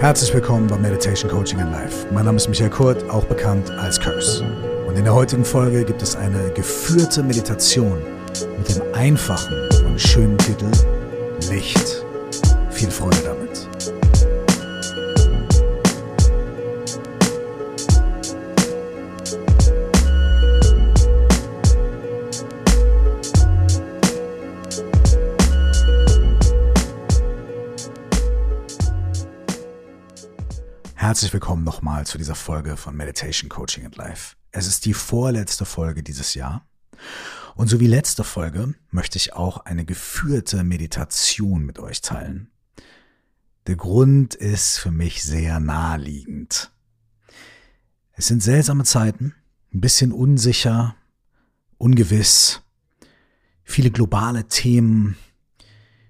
Herzlich willkommen bei Meditation Coaching in Life. Mein Name ist Michael Kurt, auch bekannt als Curse. Und in der heutigen Folge gibt es eine geführte Meditation mit dem einfachen und schönen Titel Licht. Viel Freude damit. Herzlich willkommen nochmal zu dieser Folge von Meditation Coaching and Life. Es ist die vorletzte Folge dieses Jahr. Und so wie letzte Folge möchte ich auch eine geführte Meditation mit euch teilen. Der Grund ist für mich sehr naheliegend. Es sind seltsame Zeiten, ein bisschen unsicher, ungewiss, viele globale Themen,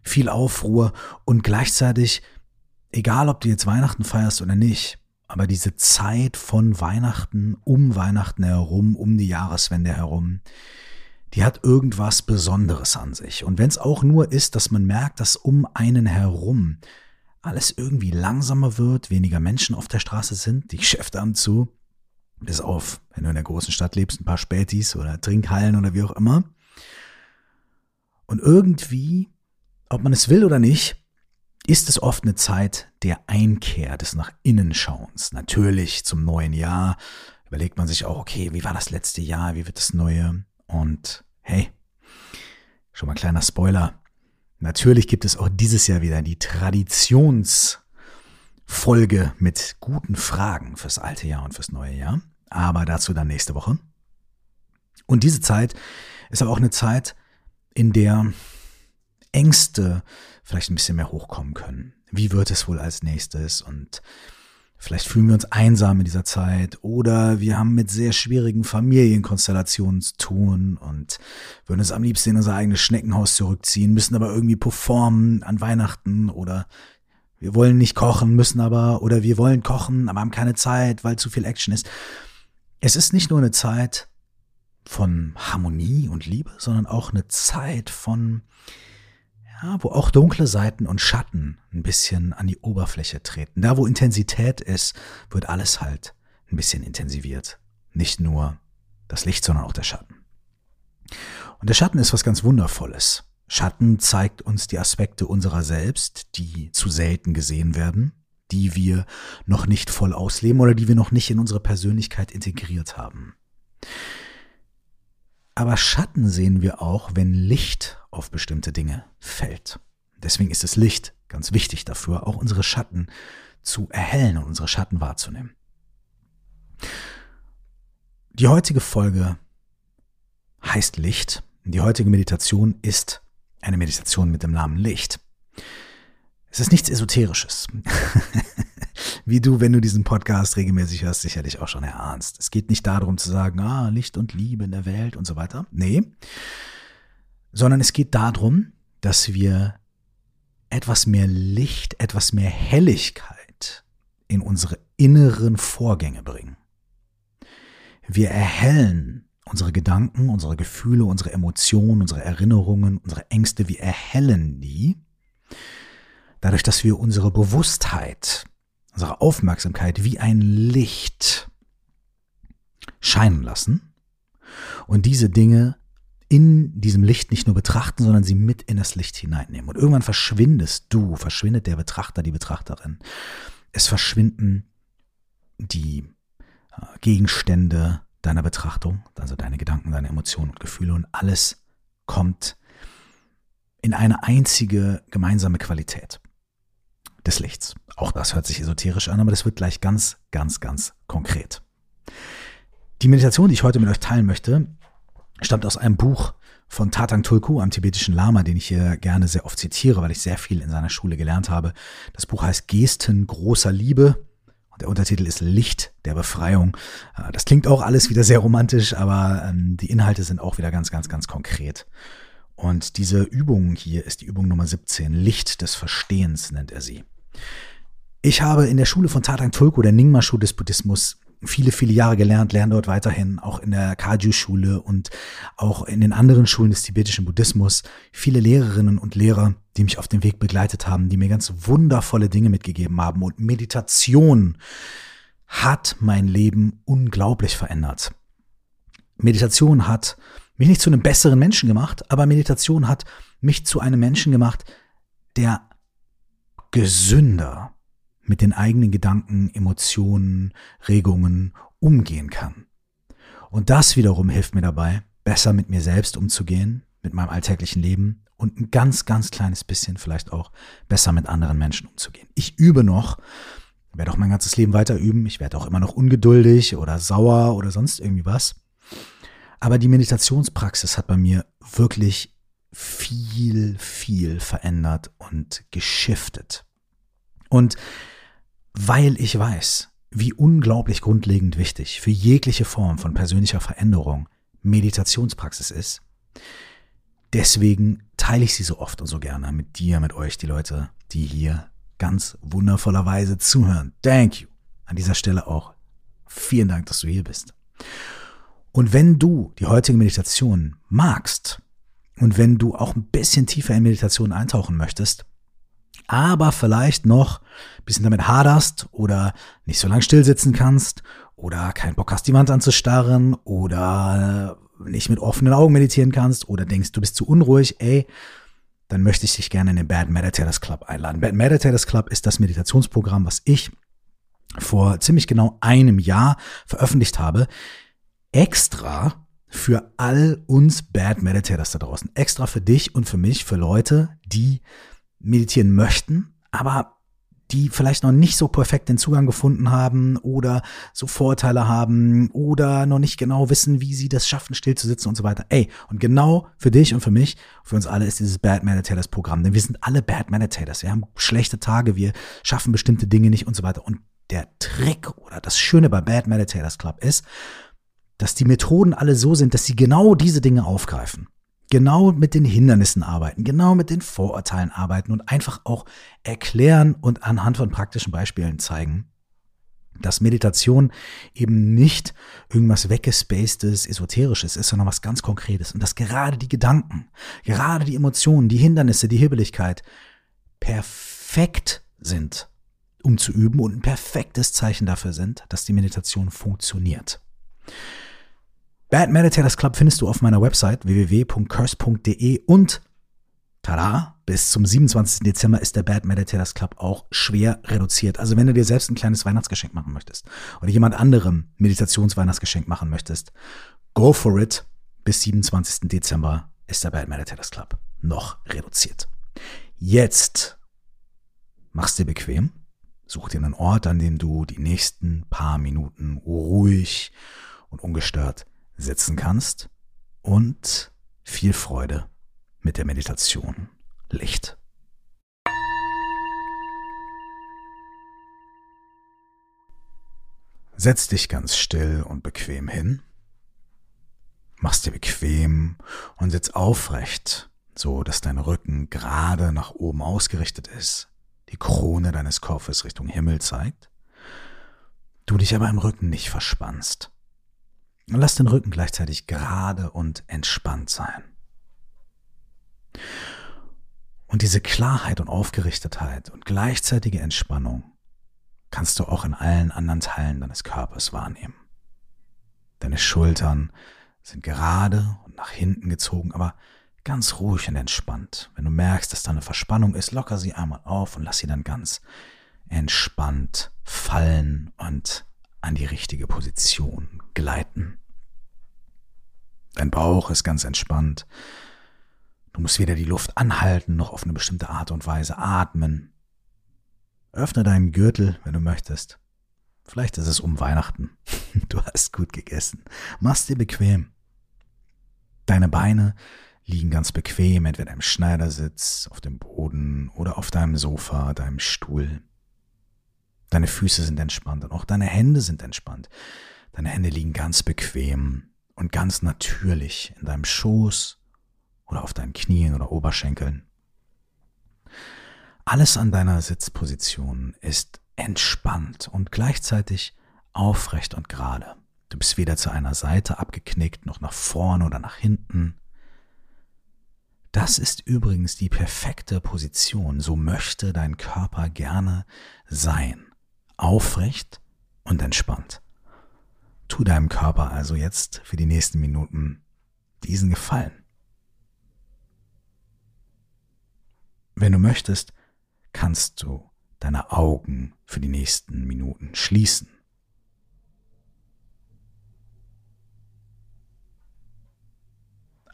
viel Aufruhr und gleichzeitig egal ob du jetzt Weihnachten feierst oder nicht, aber diese Zeit von Weihnachten, um Weihnachten herum, um die Jahreswende herum, die hat irgendwas Besonderes an sich. Und wenn es auch nur ist, dass man merkt, dass um einen herum alles irgendwie langsamer wird, weniger Menschen auf der Straße sind, die Geschäfte haben zu, bis auf, wenn du in der großen Stadt lebst, ein paar Spätis oder Trinkhallen oder wie auch immer. Und irgendwie, ob man es will oder nicht, ist es oft eine Zeit der Einkehr, des nach innen Schauens. Natürlich zum neuen Jahr überlegt man sich auch, okay, wie war das letzte Jahr, wie wird das neue? Und hey, schon mal ein kleiner Spoiler. Natürlich gibt es auch dieses Jahr wieder die Traditionsfolge mit guten Fragen fürs alte Jahr und fürs neue Jahr. Aber dazu dann nächste Woche. Und diese Zeit ist aber auch eine Zeit, in der Ängste vielleicht ein bisschen mehr hochkommen können. Wie wird es wohl als nächstes? Und vielleicht fühlen wir uns einsam in dieser Zeit oder wir haben mit sehr schwierigen Familienkonstellationen zu tun und würden uns am liebsten in unser eigenes Schneckenhaus zurückziehen, müssen aber irgendwie performen an Weihnachten oder wir wollen nicht kochen, müssen aber oder wir wollen kochen, aber haben keine Zeit, weil zu viel Action ist. Es ist nicht nur eine Zeit von Harmonie und Liebe, sondern auch eine Zeit von ja, wo auch dunkle Seiten und Schatten ein bisschen an die Oberfläche treten. Da, wo Intensität ist, wird alles halt ein bisschen intensiviert. Nicht nur das Licht, sondern auch der Schatten. Und der Schatten ist was ganz Wundervolles. Schatten zeigt uns die Aspekte unserer selbst, die zu selten gesehen werden, die wir noch nicht voll ausleben oder die wir noch nicht in unsere Persönlichkeit integriert haben. Aber Schatten sehen wir auch, wenn Licht auf bestimmte Dinge fällt. Deswegen ist das Licht ganz wichtig dafür, auch unsere Schatten zu erhellen und unsere Schatten wahrzunehmen. Die heutige Folge heißt Licht. Die heutige Meditation ist eine Meditation mit dem Namen Licht. Es ist nichts Esoterisches. wie du, wenn du diesen Podcast regelmäßig hörst, sicherlich auch schon erahnst. Es geht nicht darum zu sagen, ah, Licht und Liebe in der Welt und so weiter. Nee. Sondern es geht darum, dass wir etwas mehr Licht, etwas mehr Helligkeit in unsere inneren Vorgänge bringen. Wir erhellen unsere Gedanken, unsere Gefühle, unsere Emotionen, unsere Erinnerungen, unsere Ängste, wir erhellen die, dadurch, dass wir unsere Bewusstheit unsere Aufmerksamkeit wie ein Licht scheinen lassen und diese Dinge in diesem Licht nicht nur betrachten, sondern sie mit in das Licht hineinnehmen. Und irgendwann verschwindest du, verschwindet der Betrachter, die Betrachterin. Es verschwinden die äh, Gegenstände deiner Betrachtung, also deine Gedanken, deine Emotionen und Gefühle und alles kommt in eine einzige gemeinsame Qualität des Lichts. Auch das hört sich esoterisch an, aber das wird gleich ganz, ganz, ganz konkret. Die Meditation, die ich heute mit euch teilen möchte, stammt aus einem Buch von Tatang Tulku, einem tibetischen Lama, den ich hier gerne sehr oft zitiere, weil ich sehr viel in seiner Schule gelernt habe. Das Buch heißt Gesten großer Liebe und der Untertitel ist Licht der Befreiung. Äh, das klingt auch alles wieder sehr romantisch, aber ähm, die Inhalte sind auch wieder ganz, ganz, ganz konkret. Und diese Übung hier ist die Übung Nummer 17, Licht des Verstehens nennt er sie. Ich habe in der Schule von Tatang Tulku, der Nyingma-Schule des Buddhismus, viele, viele Jahre gelernt, lerne dort weiterhin, auch in der Kaju-Schule und auch in den anderen Schulen des tibetischen Buddhismus. Viele Lehrerinnen und Lehrer, die mich auf dem Weg begleitet haben, die mir ganz wundervolle Dinge mitgegeben haben. Und Meditation hat mein Leben unglaublich verändert. Meditation hat mich nicht zu einem besseren Menschen gemacht, aber Meditation hat mich zu einem Menschen gemacht, der gesünder mit den eigenen Gedanken, Emotionen, Regungen umgehen kann. Und das wiederum hilft mir dabei, besser mit mir selbst umzugehen, mit meinem alltäglichen Leben und ein ganz, ganz kleines bisschen vielleicht auch besser mit anderen Menschen umzugehen. Ich übe noch, werde auch mein ganzes Leben weiter üben. Ich werde auch immer noch ungeduldig oder sauer oder sonst irgendwie was. Aber die Meditationspraxis hat bei mir wirklich viel, viel verändert und geschiftet. Und weil ich weiß, wie unglaublich grundlegend wichtig für jegliche Form von persönlicher Veränderung Meditationspraxis ist, deswegen teile ich sie so oft und so gerne mit dir, mit euch, die Leute, die hier ganz wundervollerweise zuhören. Thank you. An dieser Stelle auch vielen Dank, dass du hier bist. Und wenn du die heutige Meditation magst und wenn du auch ein bisschen tiefer in Meditation eintauchen möchtest, aber vielleicht noch ein bisschen damit haderst oder nicht so lange stillsitzen kannst oder keinen Bock hast, die Wand anzustarren oder nicht mit offenen Augen meditieren kannst oder denkst, du bist zu unruhig, ey, dann möchte ich dich gerne in den Bad Meditators Club einladen. Bad Meditators Club ist das Meditationsprogramm, was ich vor ziemlich genau einem Jahr veröffentlicht habe extra für all uns Bad Meditators da draußen. Extra für dich und für mich, für Leute, die meditieren möchten, aber die vielleicht noch nicht so perfekt den Zugang gefunden haben oder so Vorteile haben oder noch nicht genau wissen, wie sie das schaffen, still zu sitzen und so weiter. Ey, und genau für dich und für mich, für uns alle ist dieses Bad Meditators Programm, denn wir sind alle Bad Meditators. Wir haben schlechte Tage, wir schaffen bestimmte Dinge nicht und so weiter. Und der Trick oder das Schöne bei Bad Meditators Club ist, dass die Methoden alle so sind, dass sie genau diese Dinge aufgreifen. Genau mit den Hindernissen arbeiten, genau mit den Vorurteilen arbeiten und einfach auch erklären und anhand von praktischen Beispielen zeigen, dass Meditation eben nicht irgendwas weggespacedes, esoterisches ist, sondern was ganz Konkretes. Und dass gerade die Gedanken, gerade die Emotionen, die Hindernisse, die Hibbeligkeit perfekt sind, um zu üben und ein perfektes Zeichen dafür sind, dass die Meditation funktioniert. Bad Meditators Club findest du auf meiner Website www.curse.de und tada, bis zum 27. Dezember ist der Bad Meditators Club auch schwer reduziert. Also wenn du dir selbst ein kleines Weihnachtsgeschenk machen möchtest oder jemand anderem Meditationsweihnachtsgeschenk machen möchtest, go for it. Bis 27. Dezember ist der Bad Meditators Club noch reduziert. Jetzt mach's dir bequem. Such dir einen Ort, an dem du die nächsten paar Minuten ruhig und ungestört sitzen kannst und viel Freude mit der Meditation Licht. Setz dich ganz still und bequem hin. Mach's dir bequem und sitz aufrecht, so dass dein Rücken gerade nach oben ausgerichtet ist, die Krone deines Kopfes Richtung Himmel zeigt, du dich aber im Rücken nicht verspannst. Lass den Rücken gleichzeitig gerade und entspannt sein. Und diese Klarheit und Aufgerichtetheit und gleichzeitige Entspannung kannst du auch in allen anderen Teilen deines Körpers wahrnehmen. Deine Schultern sind gerade und nach hinten gezogen, aber ganz ruhig und entspannt. Wenn du merkst, dass da eine Verspannung ist, locker sie einmal auf und lass sie dann ganz entspannt fallen und an die richtige Position gleiten. Dein Bauch ist ganz entspannt. Du musst weder die Luft anhalten noch auf eine bestimmte Art und Weise atmen. Öffne deinen Gürtel, wenn du möchtest. Vielleicht ist es um Weihnachten. Du hast gut gegessen. Mach's dir bequem. Deine Beine liegen ganz bequem, entweder im Schneidersitz, auf dem Boden oder auf deinem Sofa, deinem Stuhl. Deine Füße sind entspannt und auch deine Hände sind entspannt. Deine Hände liegen ganz bequem und ganz natürlich in deinem Schoß oder auf deinen Knien oder Oberschenkeln. Alles an deiner Sitzposition ist entspannt und gleichzeitig aufrecht und gerade. Du bist weder zu einer Seite abgeknickt, noch nach vorne oder nach hinten. Das ist übrigens die perfekte Position. So möchte dein Körper gerne sein. Aufrecht und entspannt. Tu deinem Körper also jetzt für die nächsten Minuten diesen Gefallen. Wenn du möchtest, kannst du deine Augen für die nächsten Minuten schließen.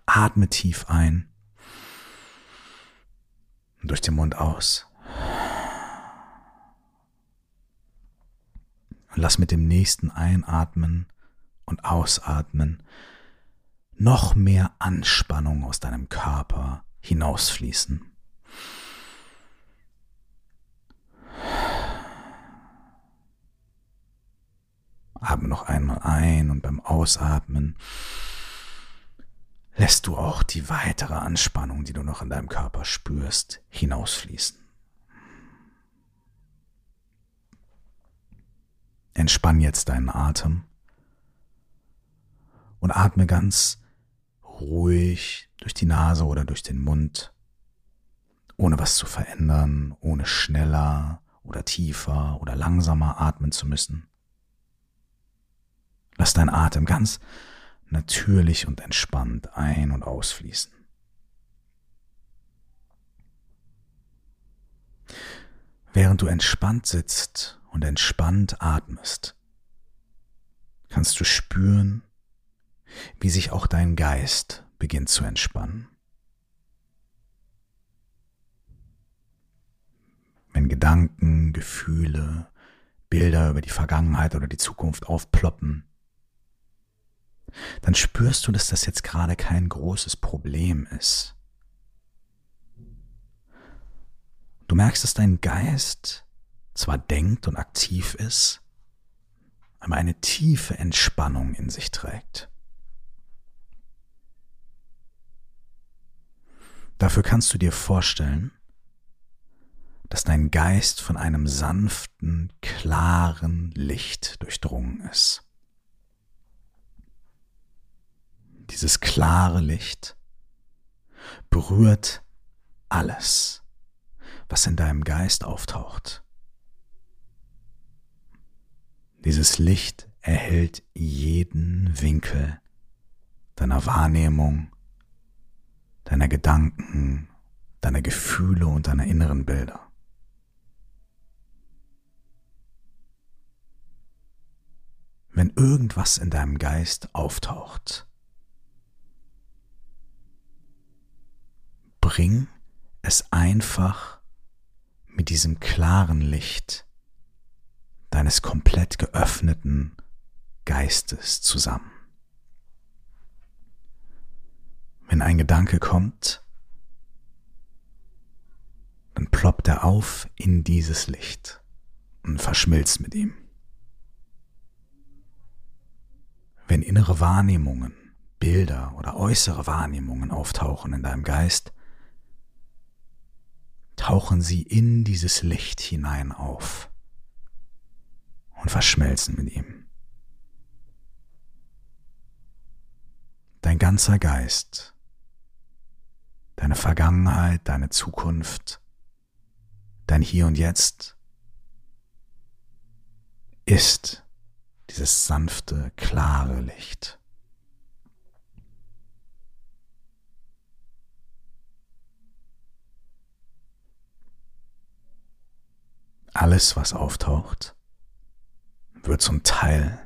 Atme tief ein und durch den Mund aus. Und lass mit dem nächsten Einatmen und Ausatmen noch mehr Anspannung aus deinem Körper hinausfließen. Atme noch einmal ein und beim Ausatmen lässt du auch die weitere Anspannung, die du noch in deinem Körper spürst, hinausfließen. Entspann jetzt deinen Atem und atme ganz ruhig durch die Nase oder durch den Mund, ohne was zu verändern, ohne schneller oder tiefer oder langsamer atmen zu müssen. Lass dein Atem ganz natürlich und entspannt ein- und ausfließen. Während du entspannt sitzt und entspannt atmest, kannst du spüren, wie sich auch dein Geist beginnt zu entspannen. Wenn Gedanken, Gefühle, Bilder über die Vergangenheit oder die Zukunft aufploppen, dann spürst du, dass das jetzt gerade kein großes Problem ist. Du merkst, dass dein Geist zwar denkt und aktiv ist, aber eine tiefe Entspannung in sich trägt. Dafür kannst du dir vorstellen, dass dein Geist von einem sanften, klaren Licht durchdrungen ist. dieses klare Licht berührt alles, was in deinem Geist auftaucht. Dieses Licht erhält jeden Winkel deiner Wahrnehmung, deiner Gedanken, deiner Gefühle und deiner inneren Bilder. Wenn irgendwas in deinem Geist auftaucht, bring es einfach mit diesem klaren Licht deines komplett geöffneten Geistes zusammen. Wenn ein Gedanke kommt, dann ploppt er auf in dieses Licht und verschmilzt mit ihm. Wenn innere Wahrnehmungen, Bilder oder äußere Wahrnehmungen auftauchen in deinem Geist, tauchen sie in dieses Licht hinein auf und verschmelzen mit ihm. Dein ganzer Geist, deine Vergangenheit, deine Zukunft, dein Hier und Jetzt ist dieses sanfte, klare Licht. Alles, was auftaucht, wird zum Teil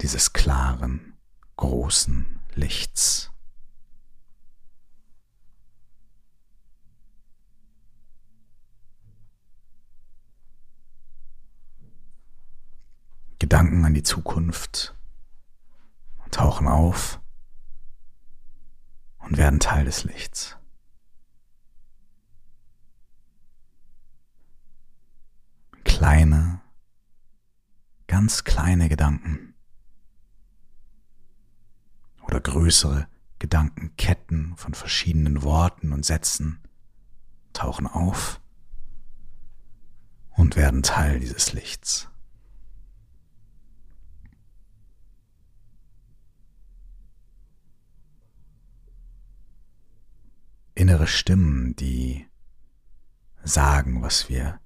dieses klaren, großen Lichts. Gedanken an die Zukunft tauchen auf und werden Teil des Lichts. kleine, ganz kleine Gedanken oder größere Gedankenketten von verschiedenen Worten und Sätzen tauchen auf und werden Teil dieses Lichts. Innere Stimmen, die sagen, was wir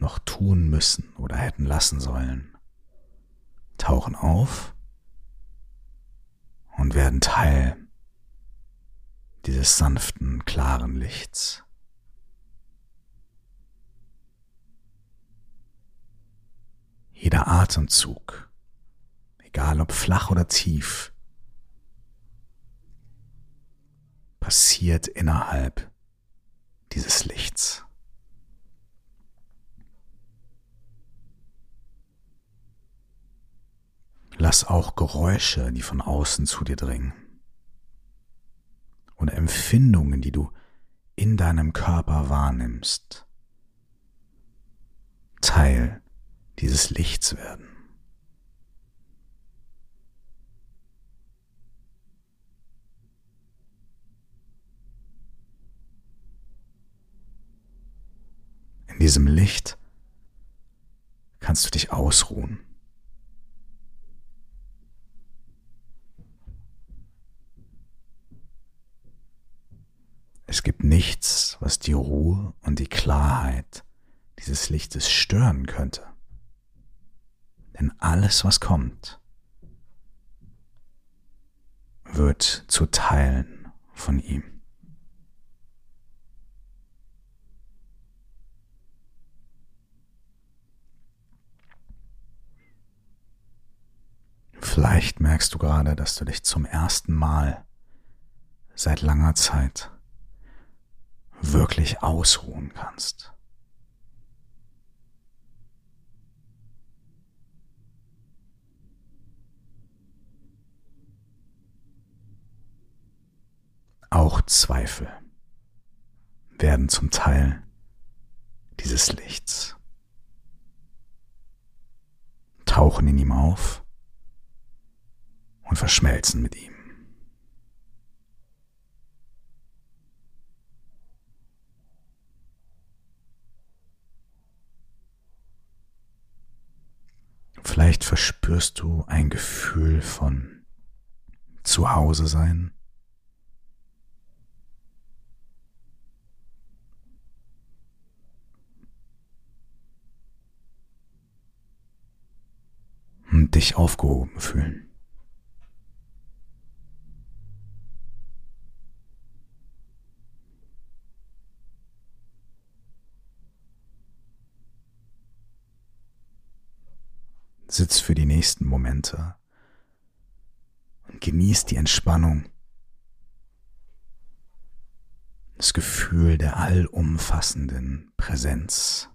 noch tun müssen oder hätten lassen sollen tauchen auf und werden Teil dieses sanften, klaren Lichts. Jeder Atemzug, egal ob flach oder tief, passiert innerhalb dieses Lichts. Lass auch Geräusche, die von außen zu dir dringen, und Empfindungen, die du in deinem Körper wahrnimmst, Teil dieses Lichts werden. In diesem Licht kannst du dich ausruhen. Es gibt nichts, was die Ruhe und die Klarheit dieses Lichtes stören könnte. Denn alles, was kommt, wird zu Teilen von ihm. Vielleicht merkst du gerade, dass du dich zum ersten Mal seit langer Zeit wirklich ausruhen kannst. Auch Zweifel werden zum Teil dieses Lichts, tauchen in ihm auf und verschmelzen mit ihm. Vielleicht verspürst du ein Gefühl von Zuhause sein. Und dich aufgehoben fühlen. Sitz für die nächsten Momente und genieß die Entspannung, das Gefühl der allumfassenden Präsenz,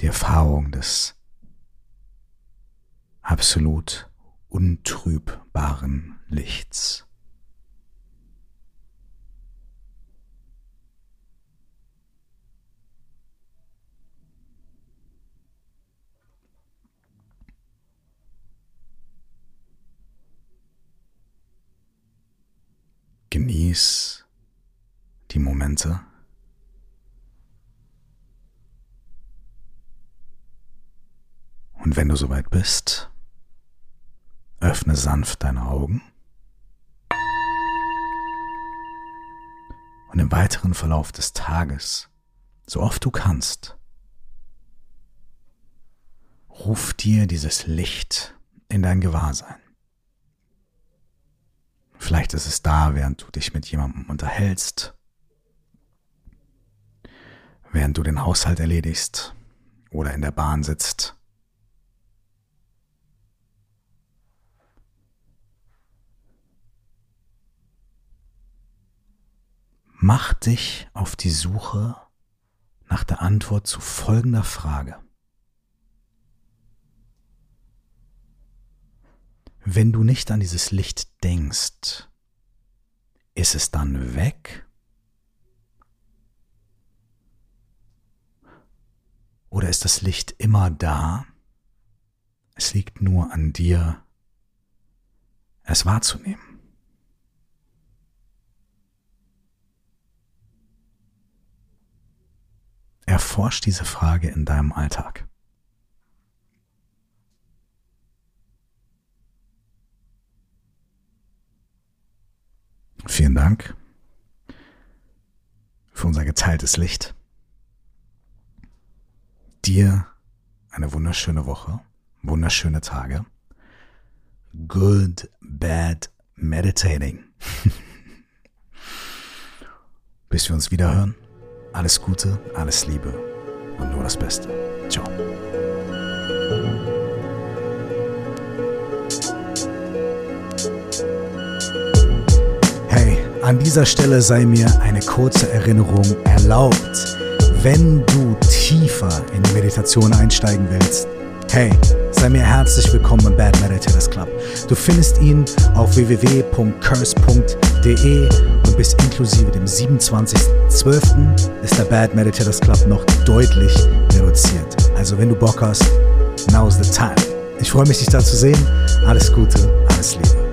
die Erfahrung des absolut untrübbaren Lichts. Genieß die Momente. Und wenn du soweit bist, öffne sanft deine Augen. Und im weiteren Verlauf des Tages, so oft du kannst, ruf dir dieses Licht in dein Gewahrsein. Vielleicht ist es da, während du dich mit jemandem unterhältst, während du den Haushalt erledigst oder in der Bahn sitzt. Mach dich auf die Suche nach der Antwort zu folgender Frage. Wenn du nicht an dieses Licht denkst, ist es dann weg? Oder ist das Licht immer da? Es liegt nur an dir, es wahrzunehmen. Erforsch diese Frage in deinem Alltag. Vielen Dank für unser geteiltes Licht. Dir eine wunderschöne Woche, wunderschöne Tage. Good, bad, meditating. Bis wir uns wieder hören. Alles Gute, alles Liebe und nur das Beste. Ciao. An dieser Stelle sei mir eine kurze Erinnerung erlaubt. Wenn du tiefer in die Meditation einsteigen willst, hey, sei mir herzlich willkommen im Bad Meditators Club. Du findest ihn auf www.curse.de und bis inklusive dem 27.12. ist der Bad Meditators Club noch deutlich reduziert. Also wenn du Bock hast, now's the time. Ich freue mich, dich da zu sehen. Alles Gute, alles Liebe.